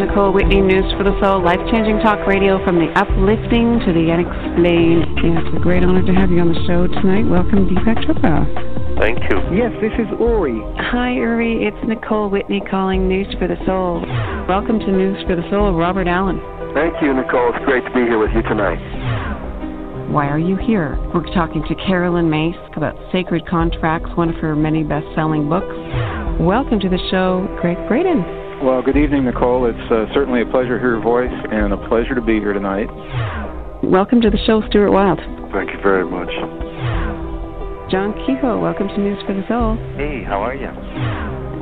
Nicole Whitney, News for the Soul, life changing talk radio from the uplifting to the unexplained. It's a great honor to have you on the show tonight. Welcome, Deepak Chopra. Thank you. Yes, this is Uri. Hi, Uri. It's Nicole Whitney calling News for the Soul. Welcome to News for the Soul, Robert Allen. Thank you, Nicole. It's great to be here with you tonight. Why are you here? We're talking to Caroline Myss about Sacred Contracts, one of her many best selling books. Welcome to the show, Gregg Braden. Well, good evening, Nicole. It's uh, certainly a pleasure to hear your voice and a pleasure to be here tonight. Welcome to the show, Stuart Wilde. Thank you very much. John Kehoe, welcome to News for the Soul. Hey, how are you?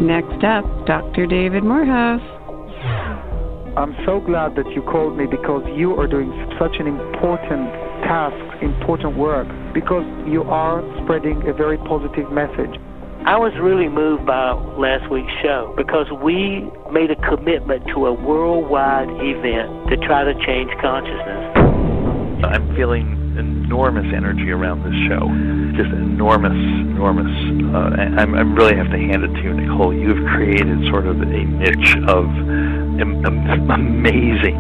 Next up, Dr. David Morehouse. I'm so glad that you called me because you are doing such an important task, important work, because you are spreading a very positive message. I was really moved by last week's show because we made a commitment to a worldwide event to try to change consciousness. I'm feeling enormous energy around this show. Just enormous, enormous. Uh, I, I really have to hand it to you, Nicole. You've created sort of a niche of am- amazing,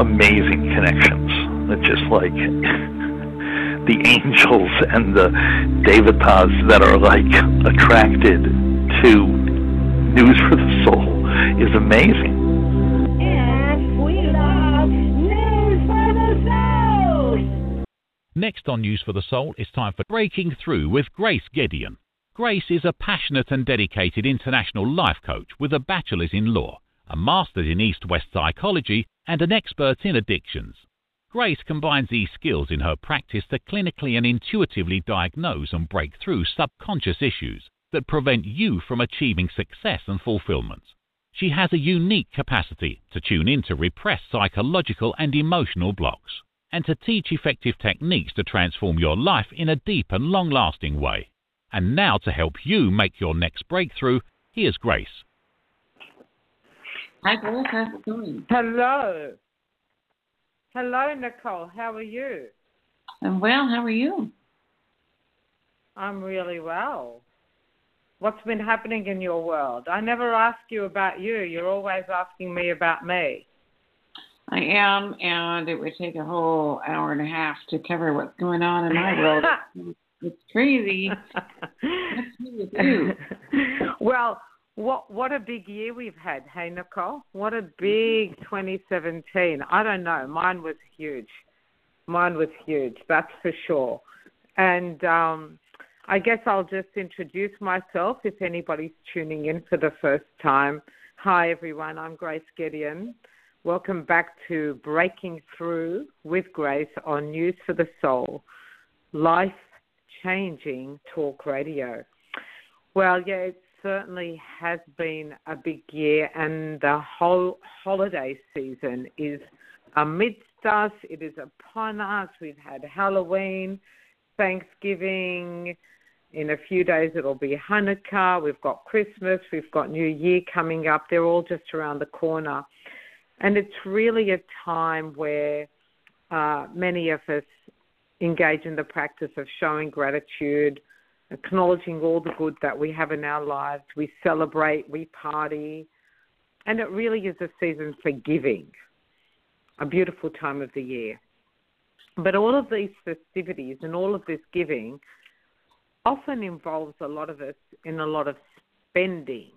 amazing connections. It's just like the angels and the devatas that are like attracted to news for the soul is amazing. And we love news for the soul. Next on News for the Soul, it's time for Breaking Through with Grace Gedeon. Grace is a passionate and dedicated international life coach with a bachelor's in law, a master's in East West psychology, and an expert in addictions. Grace combines these skills in her practice to clinically and intuitively diagnose and break through subconscious issues that prevent you from achieving success and fulfillment. She has a unique capacity to tune into repressed psychological and emotional blocks and to teach effective techniques to transform your life in a deep and long lasting way. And now, to help you make your next breakthrough, here's Grace. Hi, Grace. How's it going? Hello. Hello, Nicole. How are you? I'm well. How are you? I'm really well. What's been happening in your world? I never ask you about you. You're always asking me about me. I am, and it would take a whole hour and a half to cover what's going on in my world. it's crazy. well, what what a big year we've had, hey Nicole? What a big 2017. I don't know. Mine was huge. Mine was huge. That's for sure. And um, I guess I'll just introduce myself if anybody's tuning in for the first time. Hi everyone. I'm Grace Gedeon. Welcome back to Breaking Through with Grace on News for the Soul, life changing talk radio. Well, yeah, it's certainly has been a big year, and the whole holiday season is amidst us. It is upon us. We've had Halloween, Thanksgiving. In a few days, it'll be Hanukkah. We've got Christmas. We've got New Year coming up. They're all just around the corner. And it's really a time where uh, many of us engage in the practice of showing gratitude, acknowledging all the good that we have in our lives. We celebrate, we party, and it really is a season for giving, a beautiful time of the year. But all of these festivities and all of this giving often involves a lot of us in a lot of spending,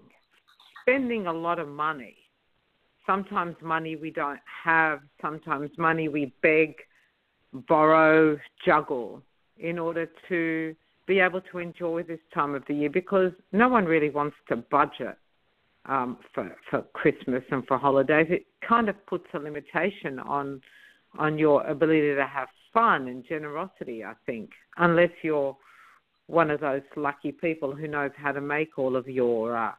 spending a lot of money. Sometimes money we don't have, sometimes money we beg, borrow, juggle in order to be able to enjoy this time of the year because no one really wants to budget um, for for Christmas and for holidays. It kind of puts a limitation on on your ability to have fun and generosity. I think unless you're one of those lucky people who knows how to make all of your uh,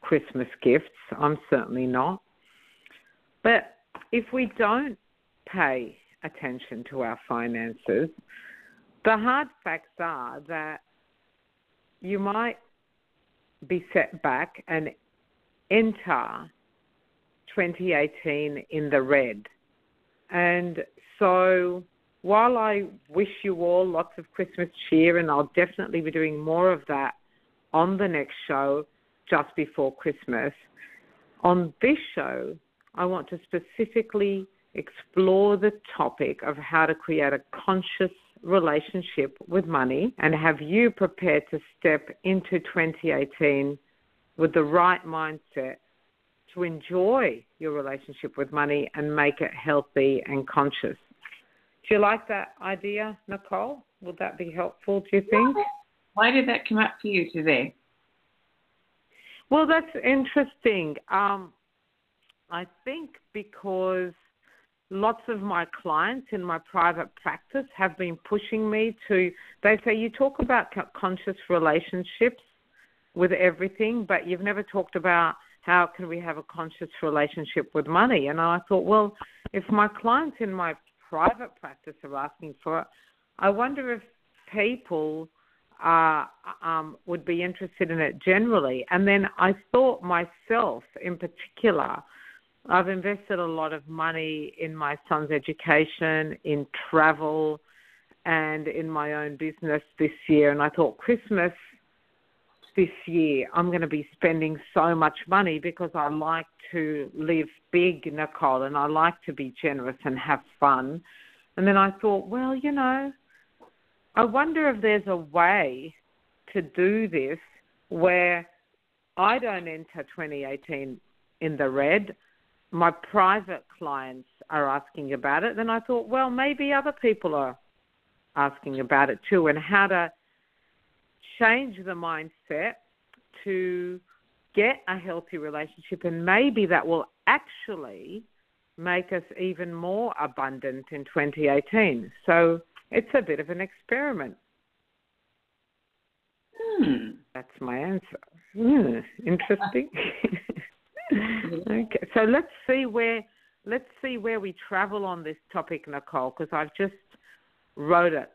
Christmas gifts. I'm certainly not. But if we don't pay attention to our finances, the hard facts are that you might be set back and enter 2018 in the red. And so while I wish you all lots of Christmas cheer, and I'll definitely be doing more of that on the next show just before Christmas, on this show, I want to specifically explore the topic of how to create a conscious relationship with money and have you prepared to step into 2018 with the right mindset to enjoy your relationship with money and make it healthy and conscious. Do you like that idea, Nicole? Would that be helpful, do you think? Why did that come up for you today? Well, that's interesting. Um, I think because lots of my clients in my private practice have been pushing me to, they say, you talk about conscious relationships with everything, but you've never talked about how can we have a conscious relationship with money. And I thought, well, if my clients in my private practice are asking for it, I wonder if people uh, um, would be interested in it generally. And then I thought myself, in particular, I've invested a lot of money in my son's education, in travel, and in my own business this year. And I thought Christmas this year, I'm going to be spending so much money because I like to live big, Nicole, and I like to be generous and have fun. And then I thought, well, you know, I wonder if there's a way to do this where I don't enter 2018 in the red. My private clients are asking about it. Then I thought, well, maybe other people are asking about it too, and how to change the mindset to get a healthy relationship, and maybe that will actually make us even more abundant in 2018. So it's a bit of an experiment. Hmm. That's my answer. Hmm. Interesting. okay, so let's see where let's see where we travel on this topic, Nicole, because I've just wrote it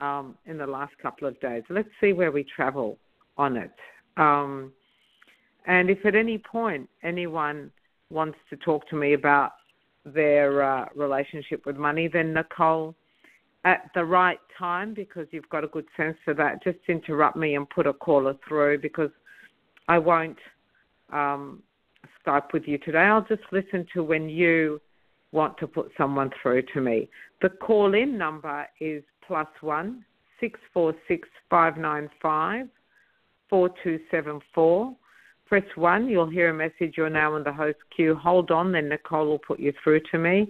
um, in the last couple of days. Let's see where we travel on it. Um, and if at any point anyone wants to talk to me about their uh, relationship with money, then Nicole, at the right time, because you've got a good sense of that, just interrupt me and put a caller through because I won't um, Skype with you today. I'll just listen to when you want to put someone through to me. The call in number is plus one six four six five nine five four two seven four. Press one. You'll hear a message. You're now in the host queue. Hold on, then Nicole will put you through to me.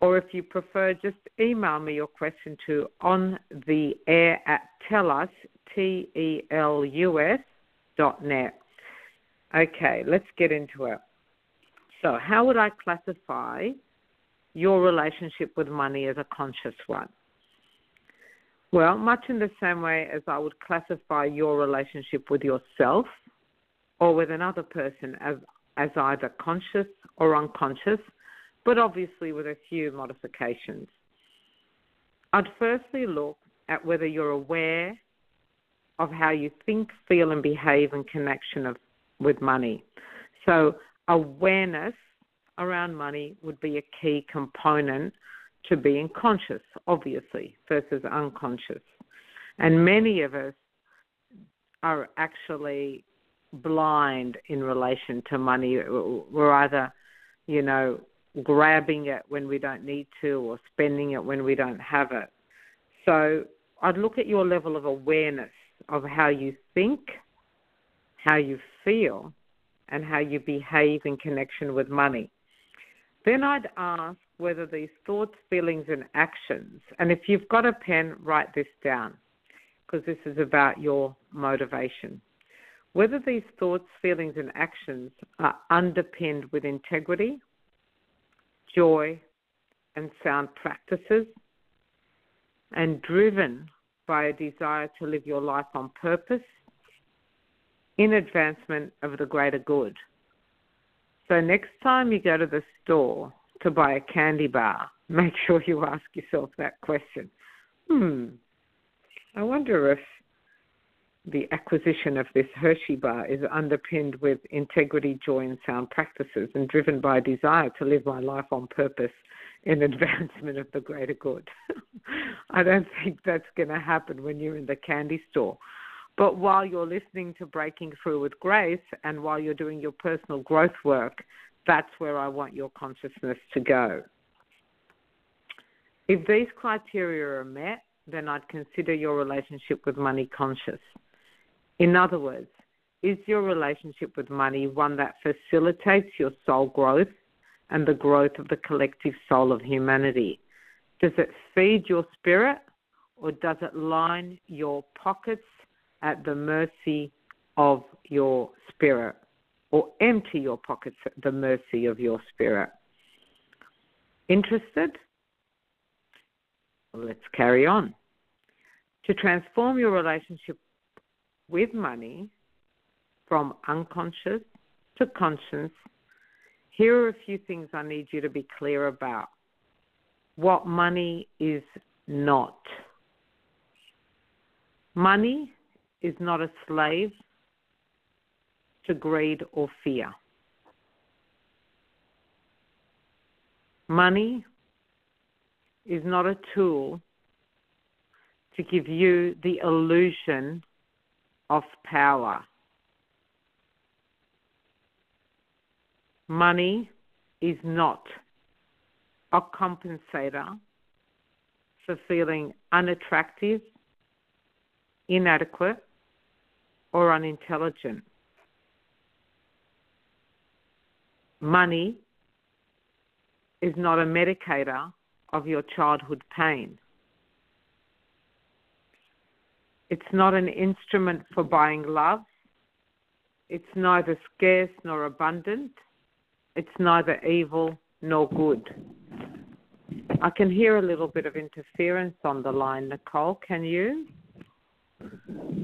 Or if you prefer, just email me your question to on the air at telus t e l u s dot net. Okay, let's get into it. So, how would I classify your relationship with money as a conscious one? Well, much in the same way as I would classify your relationship with yourself or with another person as, as either conscious or unconscious, but obviously with a few modifications. I'd firstly look at whether you're aware of how you think, feel, and behave in connection of, with money. So, awareness around money would be a key component to being conscious, obviously, versus unconscious. And many of us are actually blind in relation to money. We're either, you know, grabbing it when we don't need to or spending it when we don't have it. So I'd look at your level of awareness of how you think, how you feel, and how you behave in connection with money. Then I'd ask whether these thoughts, feelings, and actions, and if you've got a pen, write this down because this is about your motivation. Whether these thoughts, feelings, and actions are underpinned with integrity, joy, and sound practices, and driven by a desire to live your life on purpose in advancement of the greater good. So, next time you go to the store to buy a candy bar, make sure you ask yourself that question. Hmm, I wonder if the acquisition of this Hershey bar is underpinned with integrity, joy, and sound practices and driven by a desire to live my life on purpose in advancement of the greater good. I don't think that's going to happen when you're in the candy store. But while you're listening to Breaking Through with Grace and while you're doing your personal growth work, That's where I want your consciousness to go. If these criteria are met, then I'd consider your relationship with money conscious. In other words, is your relationship with money one that facilitates your soul growth and the growth of the collective soul of humanity? Does it feed your spirit or does it line your pockets at the mercy of your spirit or empty your pockets at the mercy of your spirit? Interested? Let's carry on. To transform your relationship with money from unconscious to conscious, here are a few things I need you to be clear about. What money is not. Money is not a slave to greed or fear. Money is not a tool to give you the illusion of power. Money is not a compensator for feeling unattractive, inadequate, or unintelligent. Money is not a medicator of your childhood pain. It's not an instrument for buying love. It's neither scarce nor abundant. It's neither evil nor good. I can hear a little bit of interference on the line, Nicole. Can you?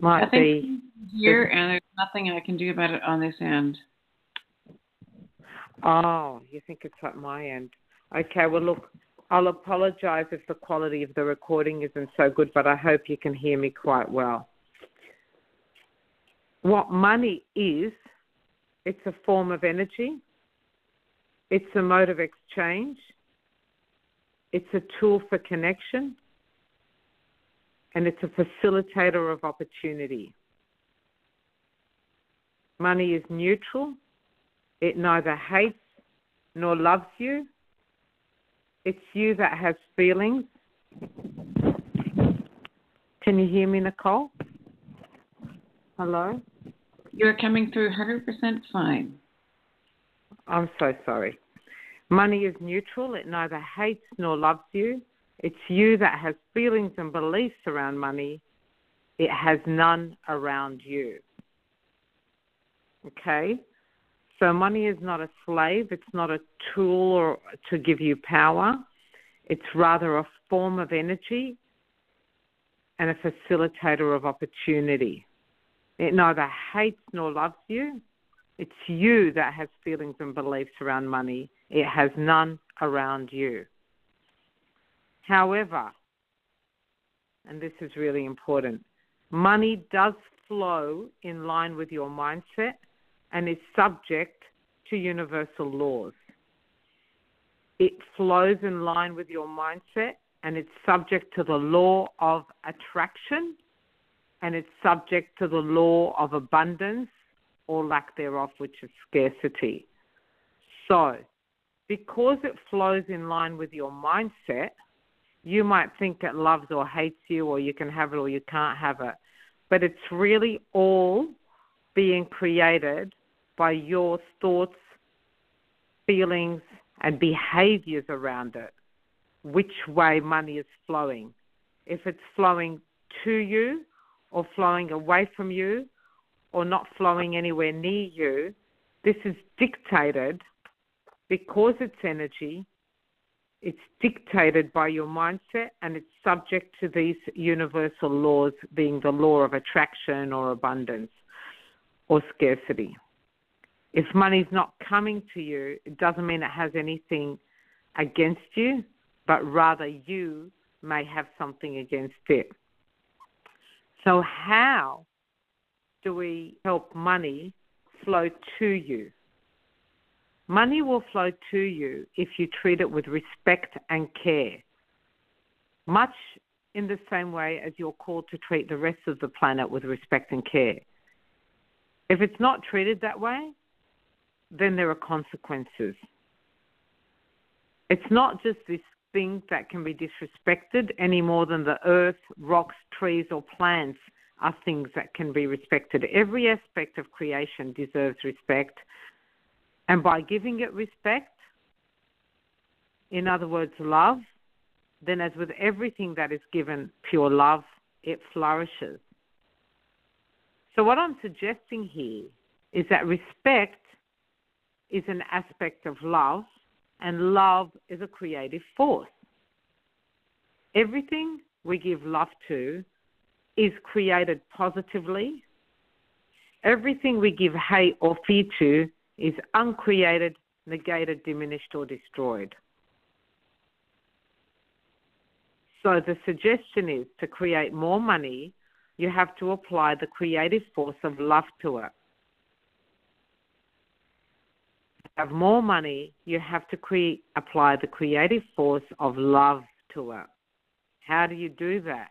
Might be here, and there's nothing I can do about it on this end. Oh, you think it's at my end? Okay. Well, look, I'll apologize if the quality of the recording isn't so good, but I hope you can hear me quite well. What money is, it's a form of energy, it's a mode of exchange, it's a tool for connection, and it's a facilitator of opportunity. Money is neutral, it neither hates nor loves you it's you that has feelings. Can you hear me, Nicole? Hello? You're coming through 100% fine. I'm so sorry. Money is neutral. It neither hates nor loves you. It's you that has feelings and beliefs around money. It has none around you. Okay? So money is not a slave, it's not a tool or to give you power. It's rather a form of energy and a facilitator of opportunity. It neither hates nor loves you. It's you that has feelings and beliefs around money. It has none around you. However, and this is really important, money does flow in line with your mindset and is subject to universal laws. It flows in line with your mindset and it's subject to the law of attraction and it's subject to the law of abundance or lack thereof, which is scarcity. So, because it flows in line with your mindset, you might think it loves or hates you, or you can have it or you can't have it. But it's really all being created by your thoughts, feelings, and behaviors around it, which way money is flowing. If it's flowing to you, or flowing away from you, or not flowing anywhere near you, this is dictated because it's energy. It's dictated by your mindset and it's subject to these universal laws, being the law of attraction or abundance or scarcity if money's not coming to you, it doesn't mean it has anything against you, but rather you may have something against it. So, how do we help money flow to you? Money will flow to you if you treat it with respect and care, much in the same way as you're called to treat the rest of the planet with respect and care. If it's not treated that way, then there are consequences. It's not just this thing that can be disrespected any more than the earth, rocks, trees, or plants are things that can be respected. Every aspect of creation deserves respect. And by giving it respect, in other words, love, then as with everything that is given pure love, it flourishes. So, what I'm suggesting here is that respect is an aspect of love, and love is a creative force. Everything we give love to is created positively. Everything we give hate or fear to is uncreated, negated, diminished, or destroyed. So the suggestion is to create more money, you have to apply the creative force of love to it. To have more money, you have to create, apply the creative force of love to it. How do you do that?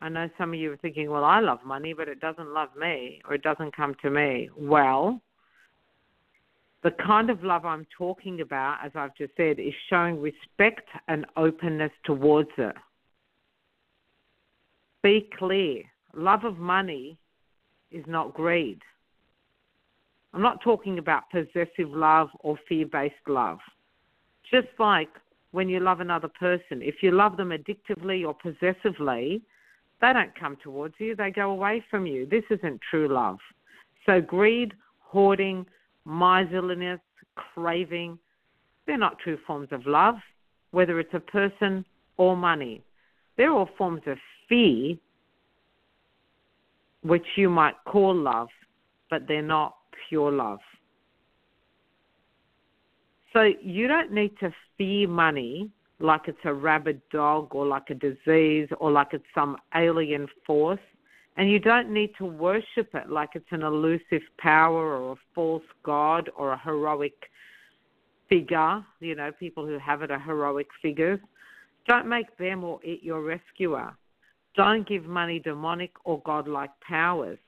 I know some of you are thinking, well, I love money, but it doesn't love me or it doesn't come to me. Well, the kind of love I'm talking about, as I've just said, is showing respect and openness towards it. Be clear love of money is not greed. I'm not talking about possessive love or fear based love. Just like when you love another person, if you love them addictively or possessively, they don't come towards you, they go away from you. This isn't true love. So, greed, hoarding, miserliness, craving, they're not true forms of love, whether it's a person or money. They're all forms of fear, which you might call love, but they're not pure love. So you don't need to fear money like it's a rabid dog or like a disease or like it's some alien force. And you don't need to worship it like it's an elusive power or a false god or a heroic figure. You know, people who have it are heroic figures. Don't make them or it your rescuer. Don't give money demonic or godlike powers.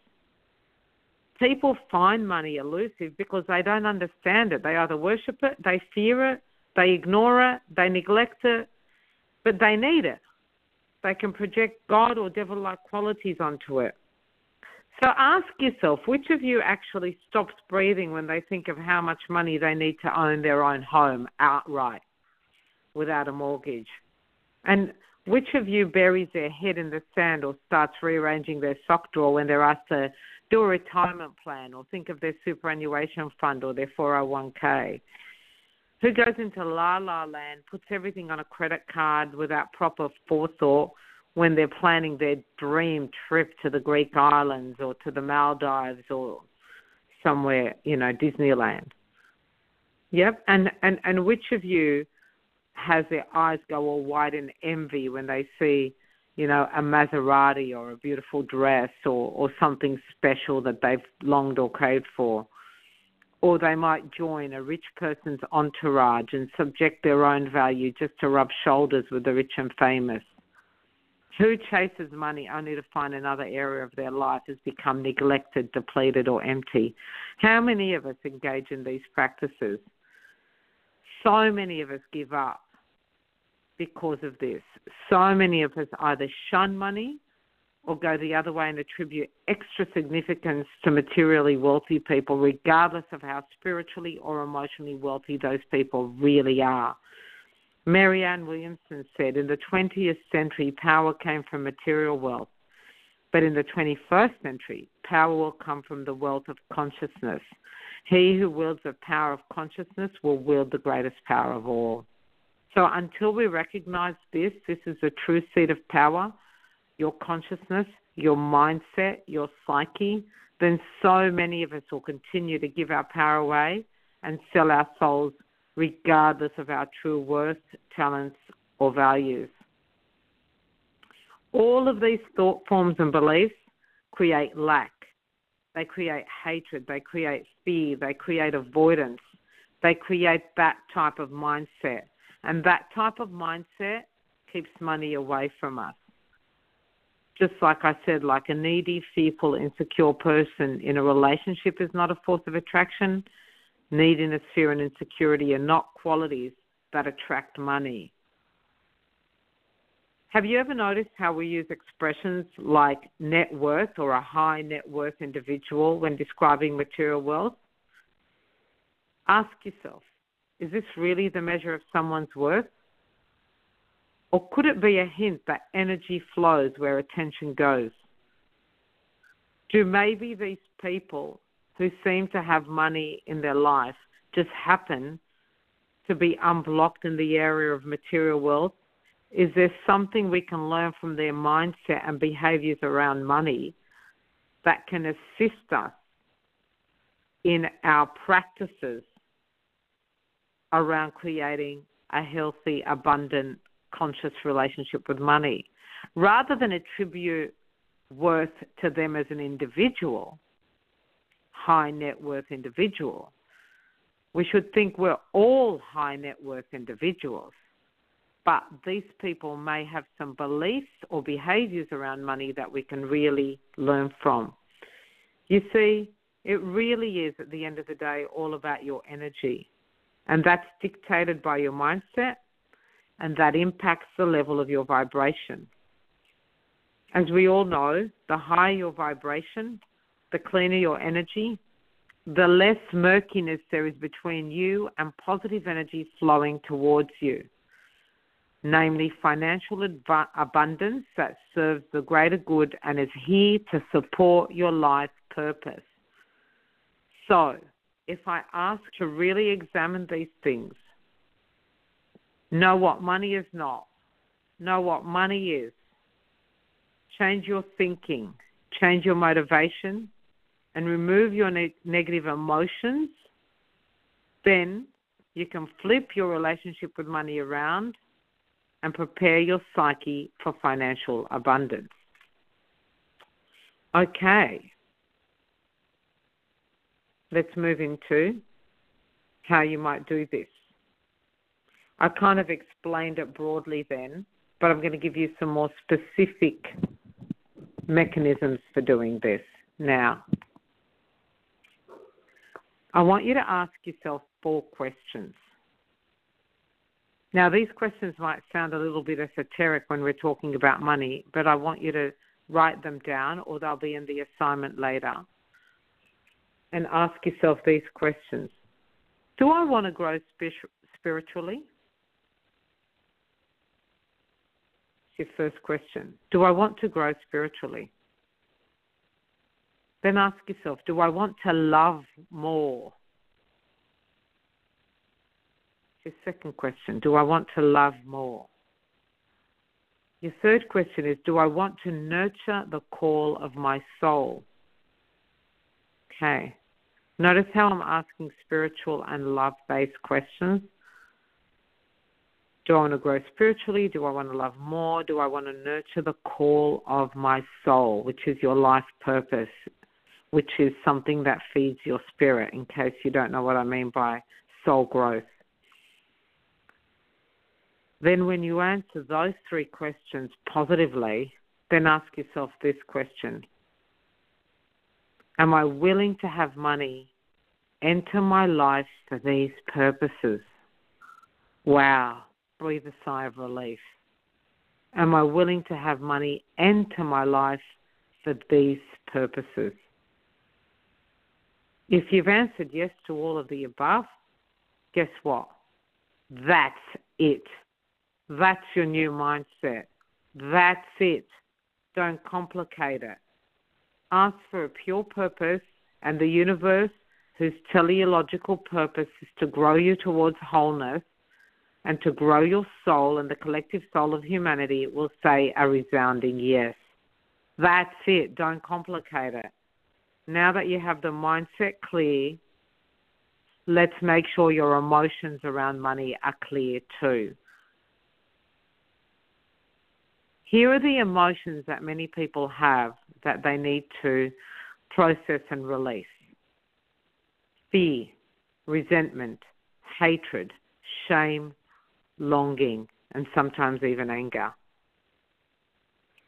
People find money elusive because they don't understand it. They either worship it, they fear it, they ignore it, they neglect it, but they need it. They can project God or devil like qualities onto it. So ask yourself which of you actually stops breathing when they think of how much money they need to own their own home outright without a mortgage? And which of you buries their head in the sand or starts rearranging their sock drawer when they're asked to do a retirement plan or think of their superannuation fund or their 401k? Who goes into la la land, puts everything on a credit card without proper forethought when they're planning their dream trip to the Greek islands or to the Maldives or somewhere, you know, Disneyland? Yep. And, and, and which of you has their eyes go all wide in envy when they see, you know, a Maserati or a beautiful dress or, or something special that they've longed or craved for? or they might join a rich person's entourage and subject their own value just to rub shoulders with the rich and famous. Who chases money only to find another area of their life has become neglected, depleted, or empty? How many of us engage in these practices? So many of us give up because of this. So many of us either shun money or go the other way and attribute extra significance to materially wealthy people, regardless of how spiritually or emotionally wealthy those people really are. Marianne Williamson said, In the 20th century, power came from material wealth, but in the 21st century, power will come from the wealth of consciousness. He who wields the power of consciousness will wield the greatest power of all. So until we recognize this, this is the true seat of power your consciousness, your mindset, your psyche, then so many of us will continue to give our power away and sell our souls regardless of our true worth, talents, or values. All of these thought forms and beliefs create lack. They create hatred. They create fear. They create avoidance. They create that type of mindset. And that type of mindset keeps money away from us. Just like I said, like a needy, fearful, insecure person in a relationship is not a force of attraction. Neediness, fear, and insecurity are not qualities that attract money. Have you ever noticed how we use expressions like net worth or a high net worth individual when describing material wealth? Ask yourself is this really the measure of someone's worth? Or could it be a hint that energy flows where attention goes? Do maybe these people who seem to have money in their life just happen to be unblocked in the area of material wealth? Is there something we can learn from their mindset and behaviors around money that can assist us in our practices around creating a healthy, abundant, conscious relationship with money? Rather than attribute worth to them as an individual, high net worth individual, we should think we're all high net worth individuals. But these people may have some beliefs or behaviors around money that we can really learn from. You see, it really is at the end of the day all about your energy. And that's dictated by your mindset, and that impacts the level of your vibration. As we all know, the higher your vibration, the cleaner your energy, the less murkiness there is between you and positive energy flowing towards you, namely financial ab- abundance that serves the greater good and is here to support your life purpose. So, if I ask to really examine these things, know what money is not, know what money is, change your thinking, change your motivation, and remove your ne- negative emotions, then you can flip your relationship with money around and prepare your psyche for financial abundance. Okay. Let's move into how you might do this. I kind of explained it broadly then, but I'm going to give you some more specific mechanisms for doing this now. I want you to ask yourself four questions. Now, these questions might sound a little bit esoteric when we're talking about money, but I want you to write them down or they'll be in the assignment later. And ask yourself these questions Do I want to grow spiritually? It's your first question. Do I want to grow spiritually? Then ask yourself, do I want to love more? Your second question, do I want to love more? Your third question is, do I want to nurture the call of my soul? Okay. Notice how I'm asking spiritual and love based questions. Do I want to grow spiritually? Do I want to love more? Do I want to nurture the call of my soul, which is your life purpose? which is something that feeds your spirit, in case you don't know what I mean by soul growth. Then, when you answer those three questions positively, then ask yourself this question Am I willing to have money enter my life for these purposes? Wow, breathe a sigh of relief. Am I willing to have money enter my life for these purposes? If you've answered yes to all of the above, guess what? That's it. That's your new mindset. That's it. Don't complicate it. Ask for a pure purpose, and the universe, whose teleological purpose is to grow you towards wholeness and to grow your soul and the collective soul of humanity, will say a resounding yes. That's it. Don't complicate it now that you have the mindset clear, let's make sure your emotions around money are clear too. Here are the emotions that many people have that they need to process and release fear, resentment, hatred, shame, longing, and sometimes even anger.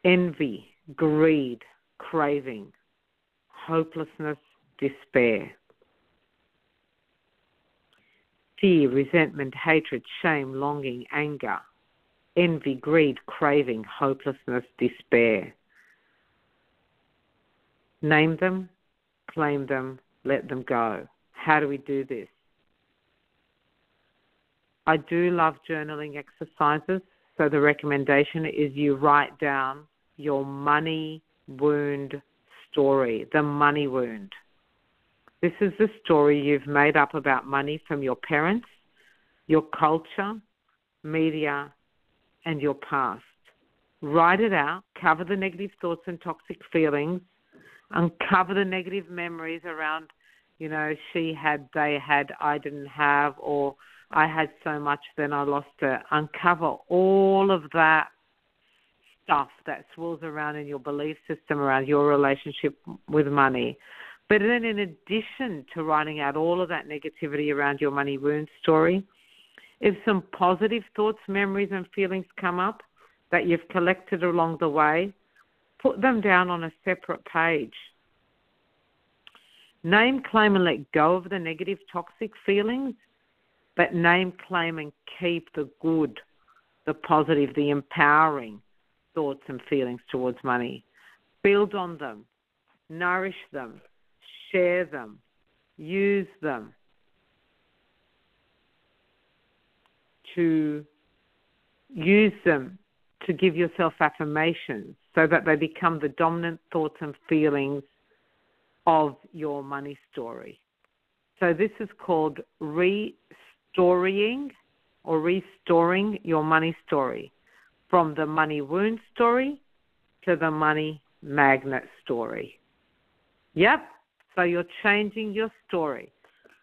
Envy, greed, craving, hopelessness, despair. Fear, resentment, hatred, shame, longing, anger, envy, greed, craving, hopelessness, despair. Name them, claim them, let them go. How do we do this? I do love journaling exercises. So the recommendation is you write down your money wound story, the money wound. This is the story you've made up about money from your parents, your culture, media, and your past. Write it out, cover the negative thoughts and toxic feelings, uncover the negative memories around, you know, she had, they had, I didn't have, or I had so much, then I lost it. Uncover all of that stuff that swirls around in your belief system around your relationship with money. But then, in addition to writing out all of that negativity around your money wound story, if some positive thoughts, memories, and feelings come up that you've collected along the way, put them down on a separate page. Name, claim, and let go of the negative, toxic feelings but name, claim, and keep the good, the positive, the empowering thoughts and feelings towards money. Build on them, nourish them, share them, use them to use them to give yourself affirmations so that they become the dominant thoughts and feelings of your money story. So this is called restoring or restoring your money story from the money wound story to the money magnet story. Yep. So you're changing your story.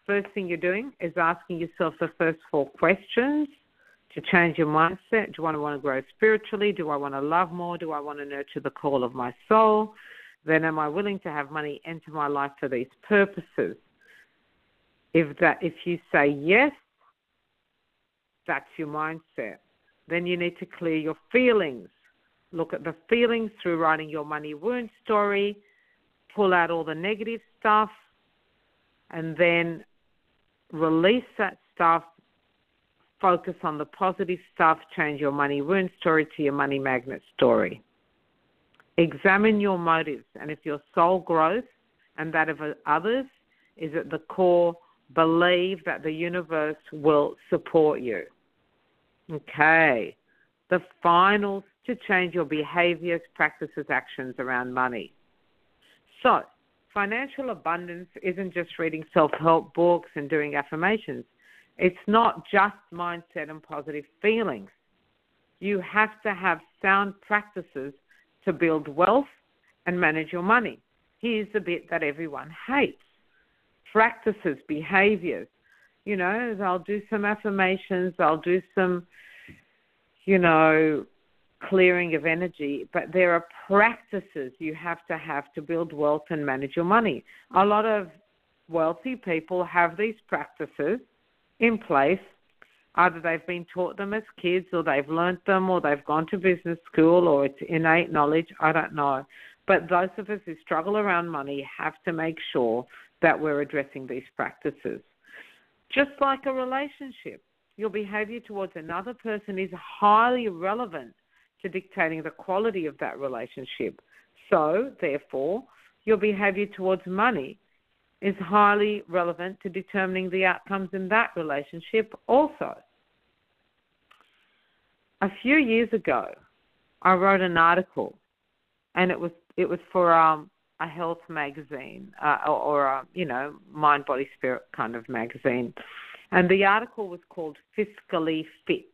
First thing you're doing is asking yourself the first four questions to change your mindset. Do I want to grow spiritually? Do I want to love more? Do I want to nurture the call of my soul? Then am I willing to have money enter my life for these purposes? If that if you say yes, that's your mindset. Then you need to clear your feelings. Look at the feelings through writing your money wound story, pull out all the negative stuff, and then release that stuff. Focus on the positive stuff, change your money wound story to your money magnet story. Examine your motives, and if your soul growth and that of others is at the core, believe that the universe will support you. Okay. The finals to change your behaviors, practices, actions around money. So, financial abundance isn't just reading self help books and doing affirmations. It's not just mindset and positive feelings. You have to have sound practices to build wealth and manage your money. Here's the bit that everyone hates practices, behaviors you know, they'll do some affirmations, they'll do some, you know, clearing of energy, but there are practices you have to have to build wealth and manage your money. A lot of wealthy people have these practices in place. Either they've been taught them as kids, or they've learnt them, or they've gone to business school, or it's innate knowledge. I don't know. But those of us who struggle around money have to make sure that we're addressing these practices. Just like a relationship, your behavior towards another person is highly relevant to dictating the quality of that relationship. So, therefore, your behavior towards money is highly relevant to determining the outcomes in that relationship also. A few years ago, I wrote an article, and it was it was for um, a health magazine uh, or, or a you know mind body spirit kind of magazine and the article was called fiscally fit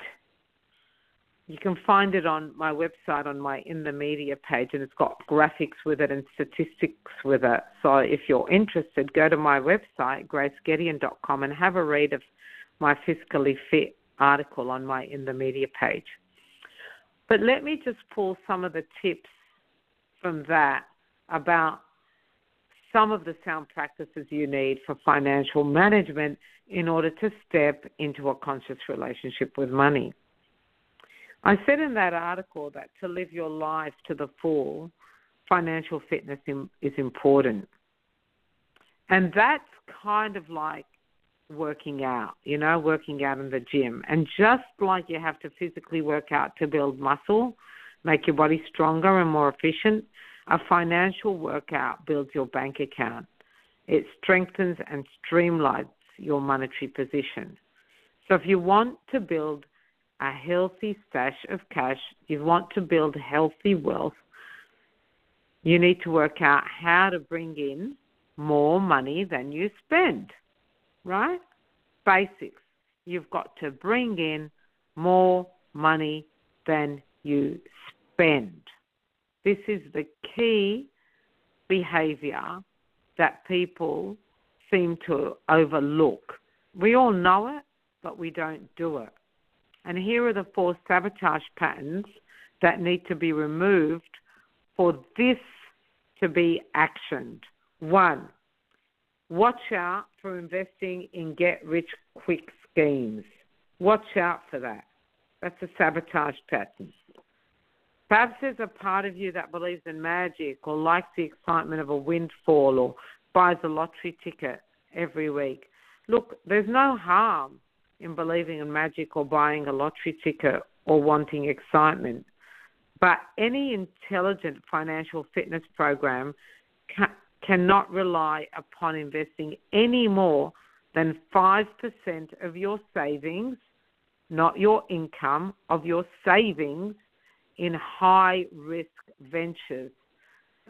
you can find it on my website on my in the media page and it's got graphics with it and statistics with it so if you're interested go to my website gracegedeon.com and have a read of my fiscally fit article on my in the media page but let me just pull some of the tips from that about some of the sound practices you need for financial management in order to step into a conscious relationship with money. I said in that article that to live your life to the full, financial fitness is important. And that's kind of like working out, you know, working out in the gym. And just like you have to physically work out to build muscle, make your body stronger and more efficient, a financial workout builds your bank account. It strengthens and streamlines your monetary position. So if you want to build a healthy stash of cash, you want to build healthy wealth, you need to work out how to bring in more money than you spend, right? Basics. You've got to bring in more money than you spend. This is the key behavior that people seem to overlook. We all know it, but we don't do it. And here are the four sabotage patterns that need to be removed for this to be actioned. One, watch out for investing in get rich quick schemes. Watch out for that. That's a sabotage pattern. Perhaps there's a part of you that believes in magic or likes the excitement of a windfall or buys a lottery ticket every week. Look, there's no harm in believing in magic or buying a lottery ticket or wanting excitement. But any intelligent financial fitness program ca- cannot rely upon investing any more than 5% of your savings, not your income, of your savings in high risk ventures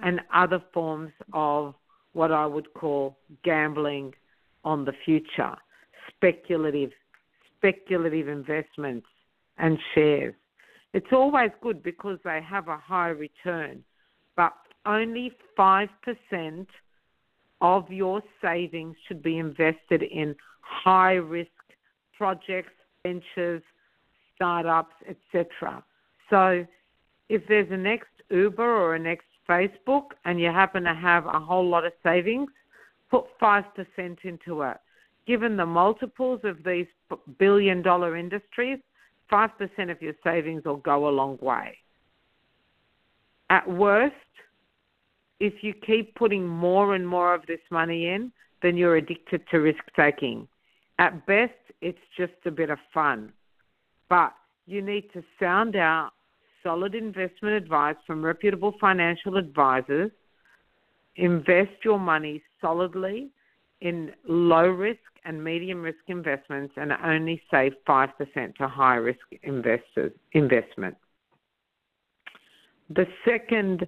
and other forms of what I would call gambling on the future, speculative speculative investments and shares. It's always good because they have a high return, but only 5% of your savings should be invested in high risk projects, ventures, startups, etc. So if there's a next Uber or a next Facebook and you happen to have a whole lot of savings, put 5% into it. Given the multiples of these billion dollar industries, 5% of your savings will go a long way. At worst, if you keep putting more and more of this money in, then you're addicted to risk taking. At best, it's just a bit of fun. But you need to sound out solid investment advice from reputable financial advisors. Invest your money solidly in low risk and medium risk investments and only save 5% to high risk investors investment. The second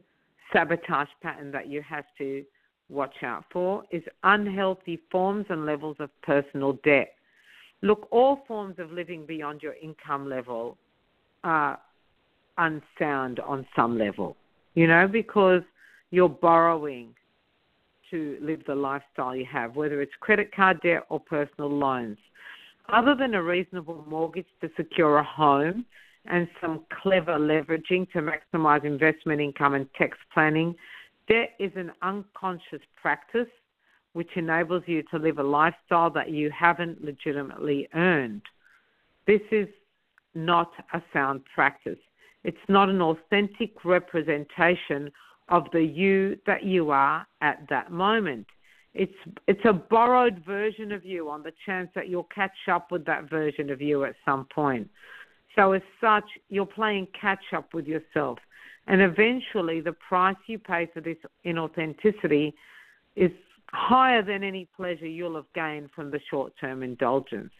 sabotage pattern that you have to watch out for is unhealthy forms and levels of personal debt. Look, all forms of living beyond your income level are unsound on some level, you know, because you're borrowing to live the lifestyle you have, whether it's credit card debt or personal loans. Other than a reasonable mortgage to secure a home and some clever leveraging to maximize investment income and tax planning, debt is an unconscious practice which enables you to live a lifestyle that you haven't legitimately earned. This is not a sound practice. It's not an authentic representation of the you that you are at that moment. It's it's a borrowed version of you on the chance that you'll catch up with that version of you at some point. So as such, you're playing catch up with yourself. And eventually the price you pay for this inauthenticity is higher than any pleasure you'll have gained from the short term indulgence.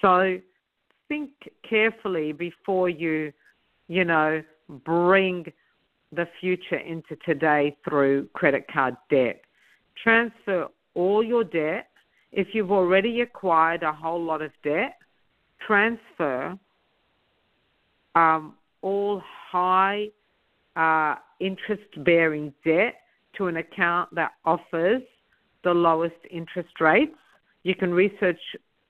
So think carefully before you, you know, bring the future into today through credit card debt. Transfer all your debt. If you've already acquired a whole lot of debt, transfer um, all high uh, interest bearing debt to an account that offers the lowest interest rates. You can research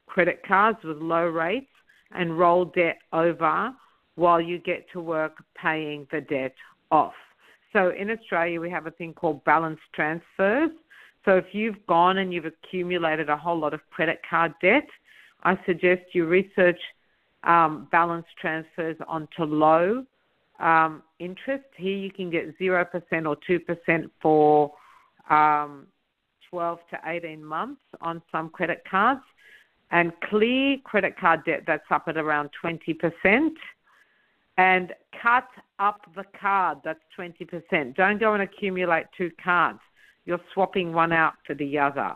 credit cards with low rates and roll debt over while you get to work paying the debt off. So in Australia, we have a thing called balance transfers. So if you've gone and you've accumulated a whole lot of credit card debt, I suggest you research um, balance transfers onto low um, interest. Here you can get 0% or 2% for um, 12 to 18 months on some credit cards. And clear credit card debt, that's up at around 20%. And cut up the card, that's 20%. Don't go and accumulate two cards. You're swapping one out for the other.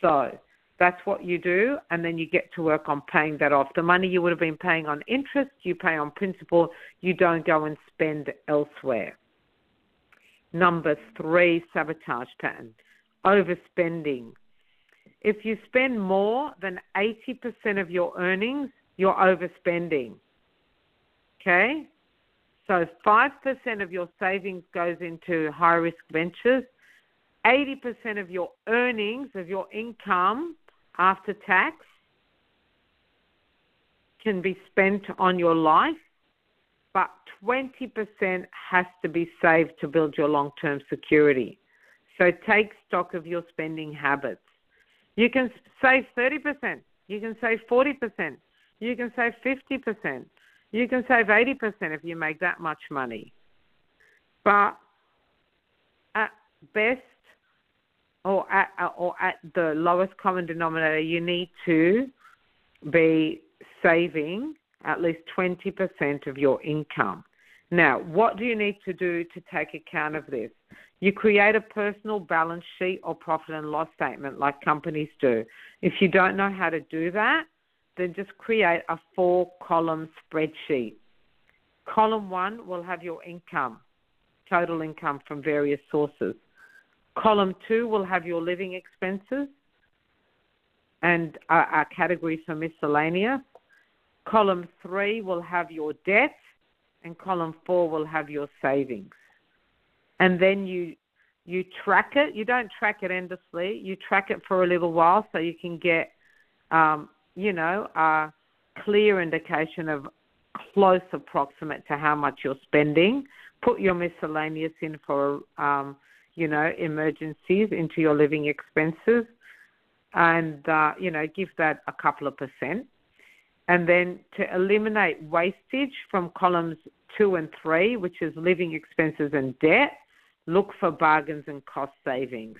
So that's what you do, and then you get to work on paying that off. The money you would have been paying on interest, you pay on principal, you don't go and spend elsewhere. Number three, sabotage pattern overspending. If you spend more than 80% of your earnings, you're overspending. Okay? So 5% of your savings goes into high risk ventures. 80% of your earnings, of your income after tax, can be spent on your life, but 20% has to be saved to build your long term security. So take stock of your spending habits. You can save 30%, you can save 40%, you can save 50%, you can save 80% if you make that much money. But at best, or at, or at the lowest common denominator, you need to be saving at least 20% of your income. Now, what do you need to do to take account of this? You create a personal balance sheet or profit and loss statement like companies do. If you don't know how to do that, then just create a four column spreadsheet. Column one will have your income, total income from various sources. Column two will have your living expenses and a, category for miscellaneous. Column three will have your debt, and column four will have your savings and then you you track it. You don't track it endlessly. You track it for a little while so you can get, um, you know, a clear indication of close approximate to how much you're spending. Put your miscellaneous in for, um, you know, emergencies into your living expenses, and uh, you know, give that a couple of percent. And then to eliminate wastage from columns two and three, which is living expenses and debt, look for bargains and cost savings.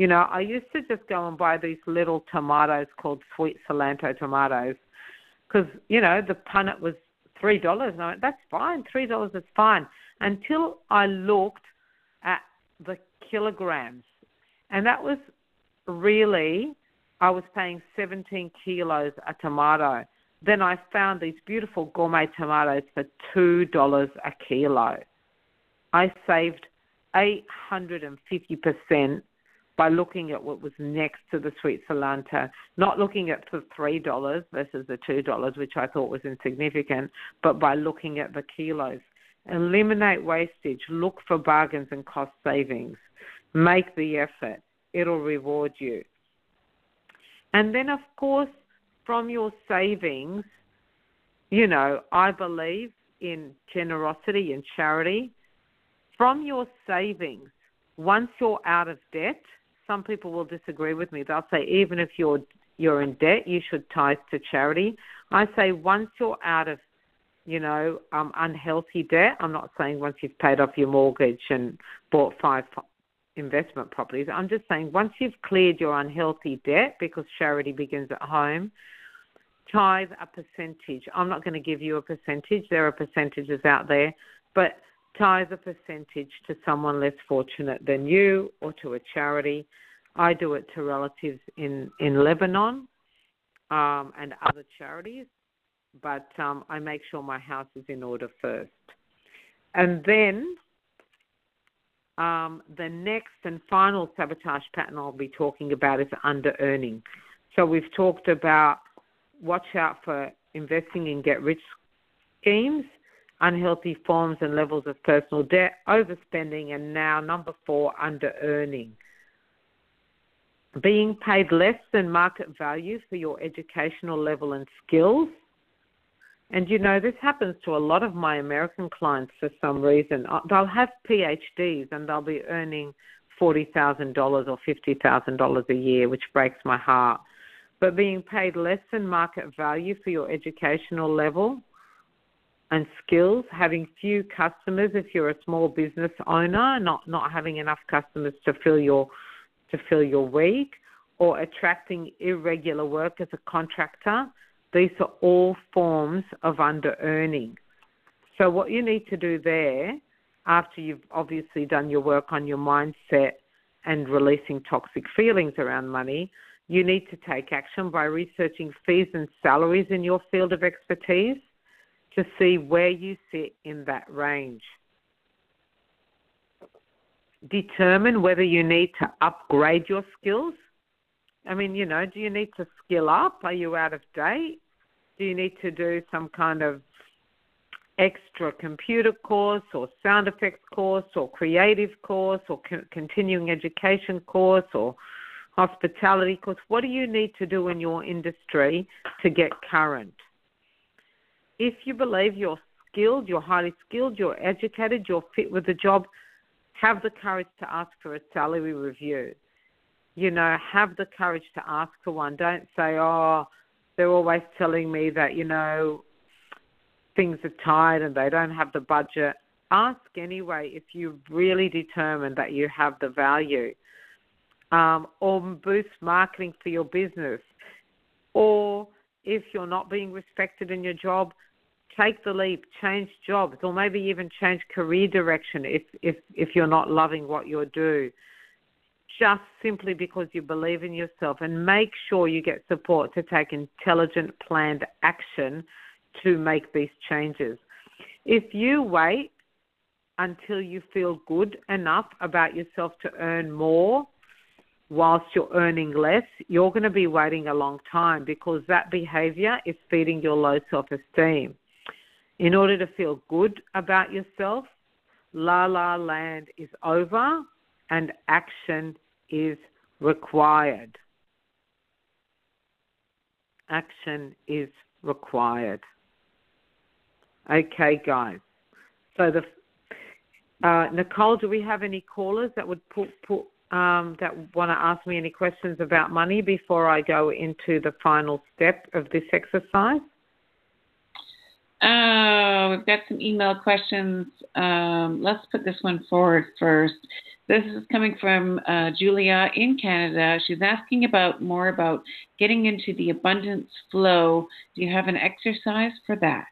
You know, I used to just go and buy these little tomatoes called sweet Solanato tomatoes because, you know, the punnet was $3. And I went, that's fine, $3 is fine. Until I looked at the kilograms. And that was really, I was paying 17 kilos a tomato. Then I found these beautiful gourmet tomatoes for $2 a kilo. I saved 850% by looking at what was next to the sweet Solanato, not looking at the $3 versus the $2, which I thought was insignificant, but by looking at the kilos. Eliminate wastage, look for bargains and cost savings. Make the effort, it'll reward you. And then, of course, from your savings, you know, I believe in generosity and charity from your savings, once you're out of debt, some people will disagree with me. They'll say even if you're you're in debt, you should tithe to charity. I say once you're out of, you know, um, unhealthy debt. I'm not saying once you've paid off your mortgage and bought five investment properties. I'm just saying once you've cleared your unhealthy debt, because charity begins at home, tithe a percentage. I'm not going to give you a percentage. There are percentages out there, but tithe a percentage to someone less fortunate than you or to a charity. I do it to relatives in, in Lebanon um, and other charities, but um, I make sure my house is in order first. And then um, the next and final sabotage pattern I'll be talking about is under earning. So we've talked about watch out for investing in get rich schemes unhealthy forms and levels of personal debt, overspending, and now number four, under earning. Being paid less than market value for your educational level and skills. And you know, this happens to a lot of my American clients for some reason. Uh, they'll have PhDs and they'll be earning $40,000 or $50,000 a year, which breaks my heart. But being paid less than market value for your educational level and skills, having few customers if you're a small business owner, not not having enough customers to fill your to fill your week, or attracting irregular work as a contractor. These are all forms of under earning. So what you need to do there, after you've obviously done your work on your mindset and releasing toxic feelings around money, you need to take action by researching fees and salaries in your field of expertise to see where you sit in that range. Determine whether you need to upgrade your skills. I mean, you know, do you need to skill up? Are you out of date? Do you need to do some kind of extra computer course or sound effects course or creative course or co- continuing education course or hospitality course? What do you need to do in your industry to get current? If you believe you're skilled, you're highly skilled, you're educated, you're fit with the job, have the courage to ask for a salary review. You know, have the courage to ask for one. Don't say, oh, they're always telling me that, you know, things are tight and they don't have the budget. Ask anyway if you're really determined that you have the value. Um, or boost marketing for your business. Or if you're not being respected in your job, take the leap, change jobs, or maybe even change career direction if if if you're not loving what you do. Just simply because you believe in yourself, and make sure you get support to take intelligent, planned action to make these changes. If you wait until you feel good enough about yourself to earn more whilst you're earning less, you're going to be waiting a long time because that behavior is feeding your low self esteem. In order to feel good about yourself, La La Land is over and action is required. Action is required. Okay, guys. So the uh, Nicole, do we have any callers that would put, put um, that want to ask me any questions about money before I go into the final step of this exercise? Uh, we've got some email questions. Um, let's put this one forward first. This is coming from uh, Julia in Canada. She's asking about more about getting into the abundance flow. Do you have an exercise for that?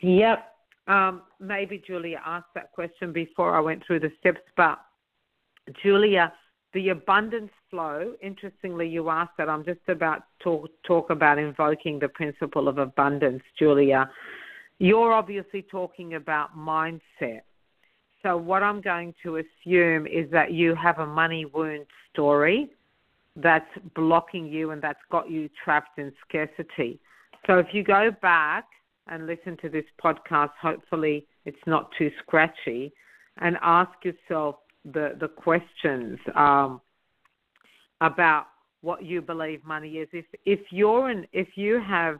Yep. Um, maybe Julia asked that question before I went through the steps, but Julia, the abundance flow, interestingly, you asked that. I'm just about to talk, talk about invoking the principle of abundance, Julia. You're obviously talking about mindset. So, what I'm going to assume is that you have a money wound story that's blocking you and that's got you trapped in scarcity. So, if you go back and listen to this podcast, hopefully it's not too scratchy, and ask yourself the, the questions. Um, about what you believe money is. If if you're in, if you have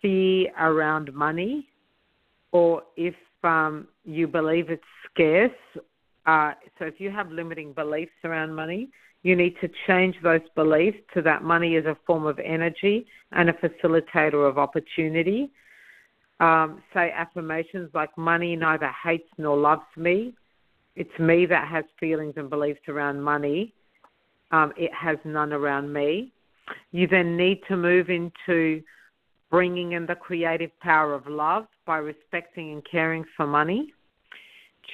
fear around money, or if um, you believe it's scarce, uh, so if you have limiting beliefs around money, you need to change those beliefs to that money is a form of energy and a facilitator of opportunity. Um, say affirmations like money neither hates nor loves me. It's me that has feelings and beliefs around money um, it has none around me. You then need to move into bringing in the creative power of love by respecting and caring for money.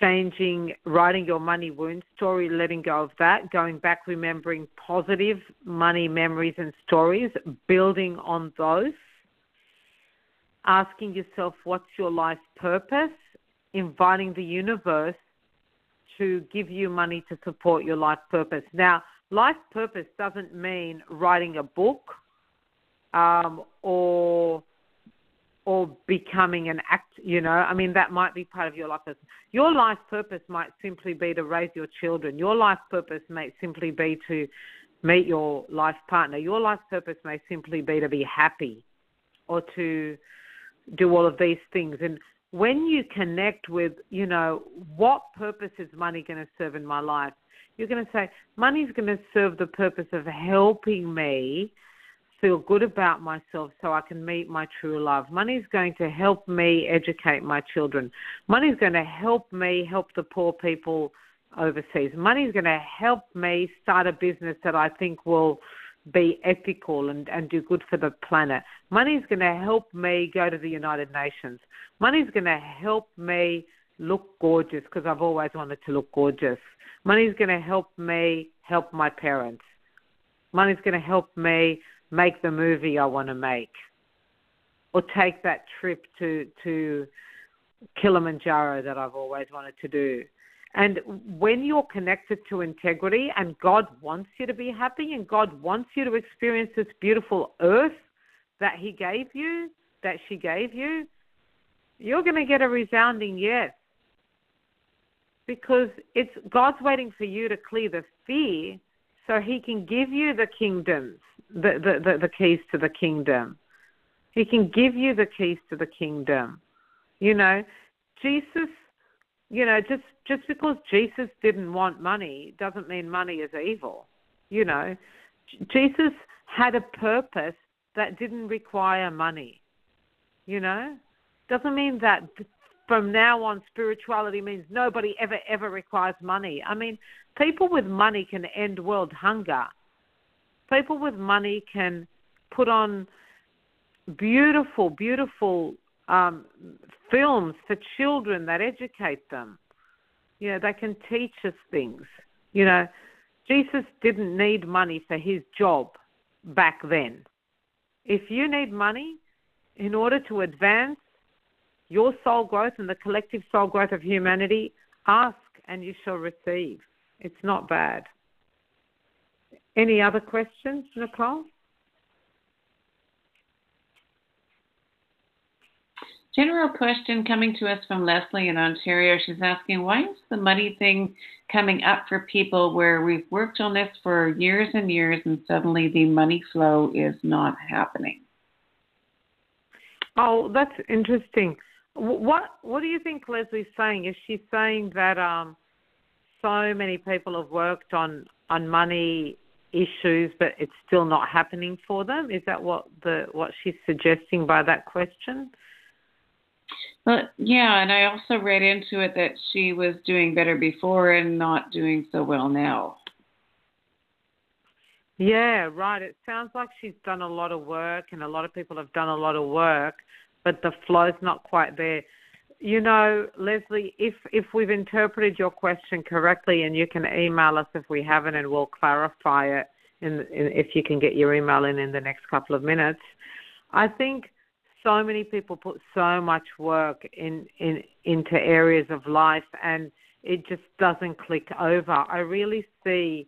Changing, writing your money wound story, letting go of that, going back, remembering positive money memories and stories, building on those. Asking yourself, what's your life purpose? Inviting the universe to give you money to support your life purpose. Now, life purpose doesn't mean writing a book um, or or becoming an act you know? I mean that might be part of your life purpose. Your life purpose might simply be to raise your children. Your life purpose may simply be to meet your life partner. Your life purpose may simply be to be happy or to do all of these things. And when you connect with you know what purpose is money going to serve in my life you're going to say, money's going to serve the purpose of helping me feel good about myself so I can meet my true love. Money's going to help me educate my children. Money's going to help me help the poor people overseas. Money's going to help me start a business that I think will be ethical and, and do good for the planet. Money is going to help me go to the United Nations. Money is going to help me look gorgeous because I've always wanted to look gorgeous. Money is going to help me help my parents. Money is going to help me make the movie I want to make, or take that trip to to Kilimanjaro that I've always wanted to do. And when you're connected to integrity and God wants you to be happy and God wants you to experience this beautiful earth that He gave you, that she gave you, you're going to get a resounding yes. Because it's God's waiting for you to clear the fear so He can give you the kingdoms, the, the, the, the keys to the kingdom. He can give you the keys to the kingdom. You know, Jesus, you know, just just because Jesus didn't want money doesn't mean money is evil. You know, Jesus had a purpose that didn't require money. You know, doesn't mean that from now on spirituality means nobody ever ever requires money. I mean, people with money can end world hunger. People with money can put on beautiful, beautiful um, films for children that educate them. You know, they can teach us things. You know, Jesus didn't need money for his job back then. If you need money in order to advance your soul growth and the collective soul growth of humanity, ask and you shall receive. It's not bad. Any other questions, Nicole? General question coming to us from Leslie in Ontario. She's asking, why is the money thing coming up for people where we've worked on this for years and years and suddenly the money flow is not happening? Oh, that's interesting. What What do you think Leslie's saying? Is she saying that um, so many people have worked on on money issues, but it's still not happening for them? Is that what the what she's suggesting by that question? Well, yeah, and I also read into it that she was doing better before and not doing so well now. Yeah, right. It sounds like she's done a lot of work, and a lot of people have done a lot of work, but the flow's not quite there. You know, Leslie, if if we've interpreted your question correctly, and you can email us if we haven't, and we'll clarify it. In, in if you can get your email in in the next couple of minutes, I think so many people put so much work in, in into areas of life and it just doesn't click over. I really see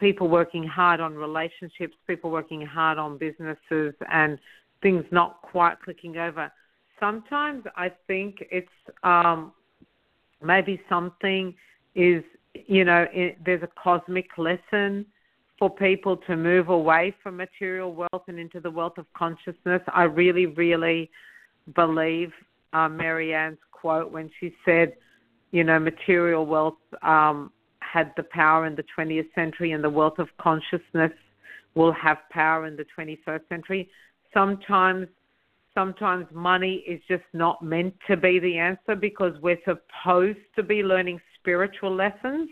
people working hard on relationships, people working hard on businesses and things not quite clicking over. Sometimes I think it's um, maybe something is, you know, it, there's a cosmic lesson for people to move away from material wealth and into the wealth of consciousness. I really, really believe uh, Marianne's quote when she said, you know, material wealth um, had the power in the 20th century and the wealth of consciousness will have power in the 21st century. Sometimes sometimes money is just not meant to be the answer because we're supposed to be learning spiritual lessons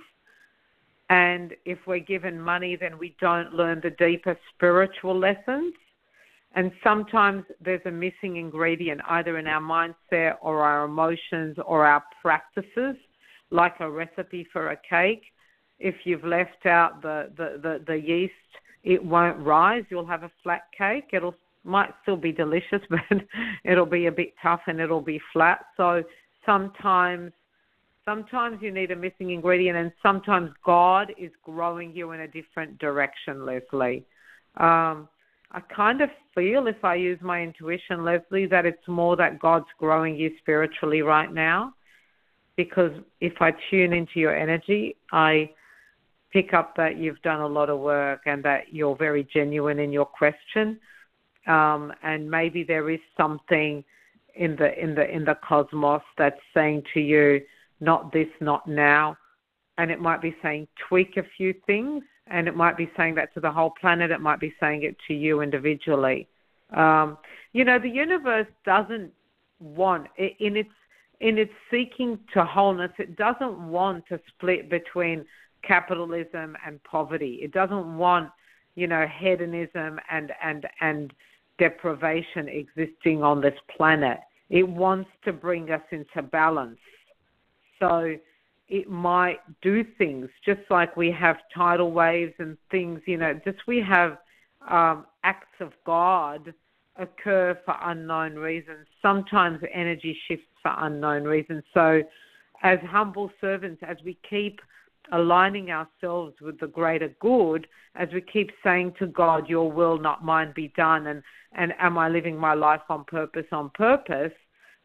and if we're given money, then we don't learn the deeper spiritual lessons. And sometimes there's a missing ingredient either in our mindset or our emotions or our practices, like a recipe for a cake. If you've left out the, the, the, the yeast, it won't rise. You'll have a flat cake. It'll might still be delicious, but it'll be a bit tough and it'll be flat. So sometimes Sometimes you need a missing ingredient, and sometimes God is growing you in a different direction, Leslie. Um, I kind of feel, if I use my intuition, Leslie, that it's more that God's growing you spiritually right now. Because if I tune into your energy, I pick up that you've done a lot of work and that you're very genuine in your question. Um, and maybe there is something in the in the in the cosmos that's saying to you, not this, not now. And it might be saying tweak a few things and it might be saying that to the whole planet. It might be saying it to you individually. Um, you know, the universe doesn't want in its in its seeking to wholeness. It doesn't want to split between capitalism and poverty. It doesn't want, you know, hedonism and and and deprivation existing on this planet. It wants to bring us into balance. So it might do things just like we have tidal waves and things, you know, just we have um, acts of God occur for unknown reasons. Sometimes energy shifts for unknown reasons. So, as humble servants, as we keep aligning ourselves with the greater good, as we keep saying to God, Your will, not mine, be done, and, and am I living my life on purpose, on purpose,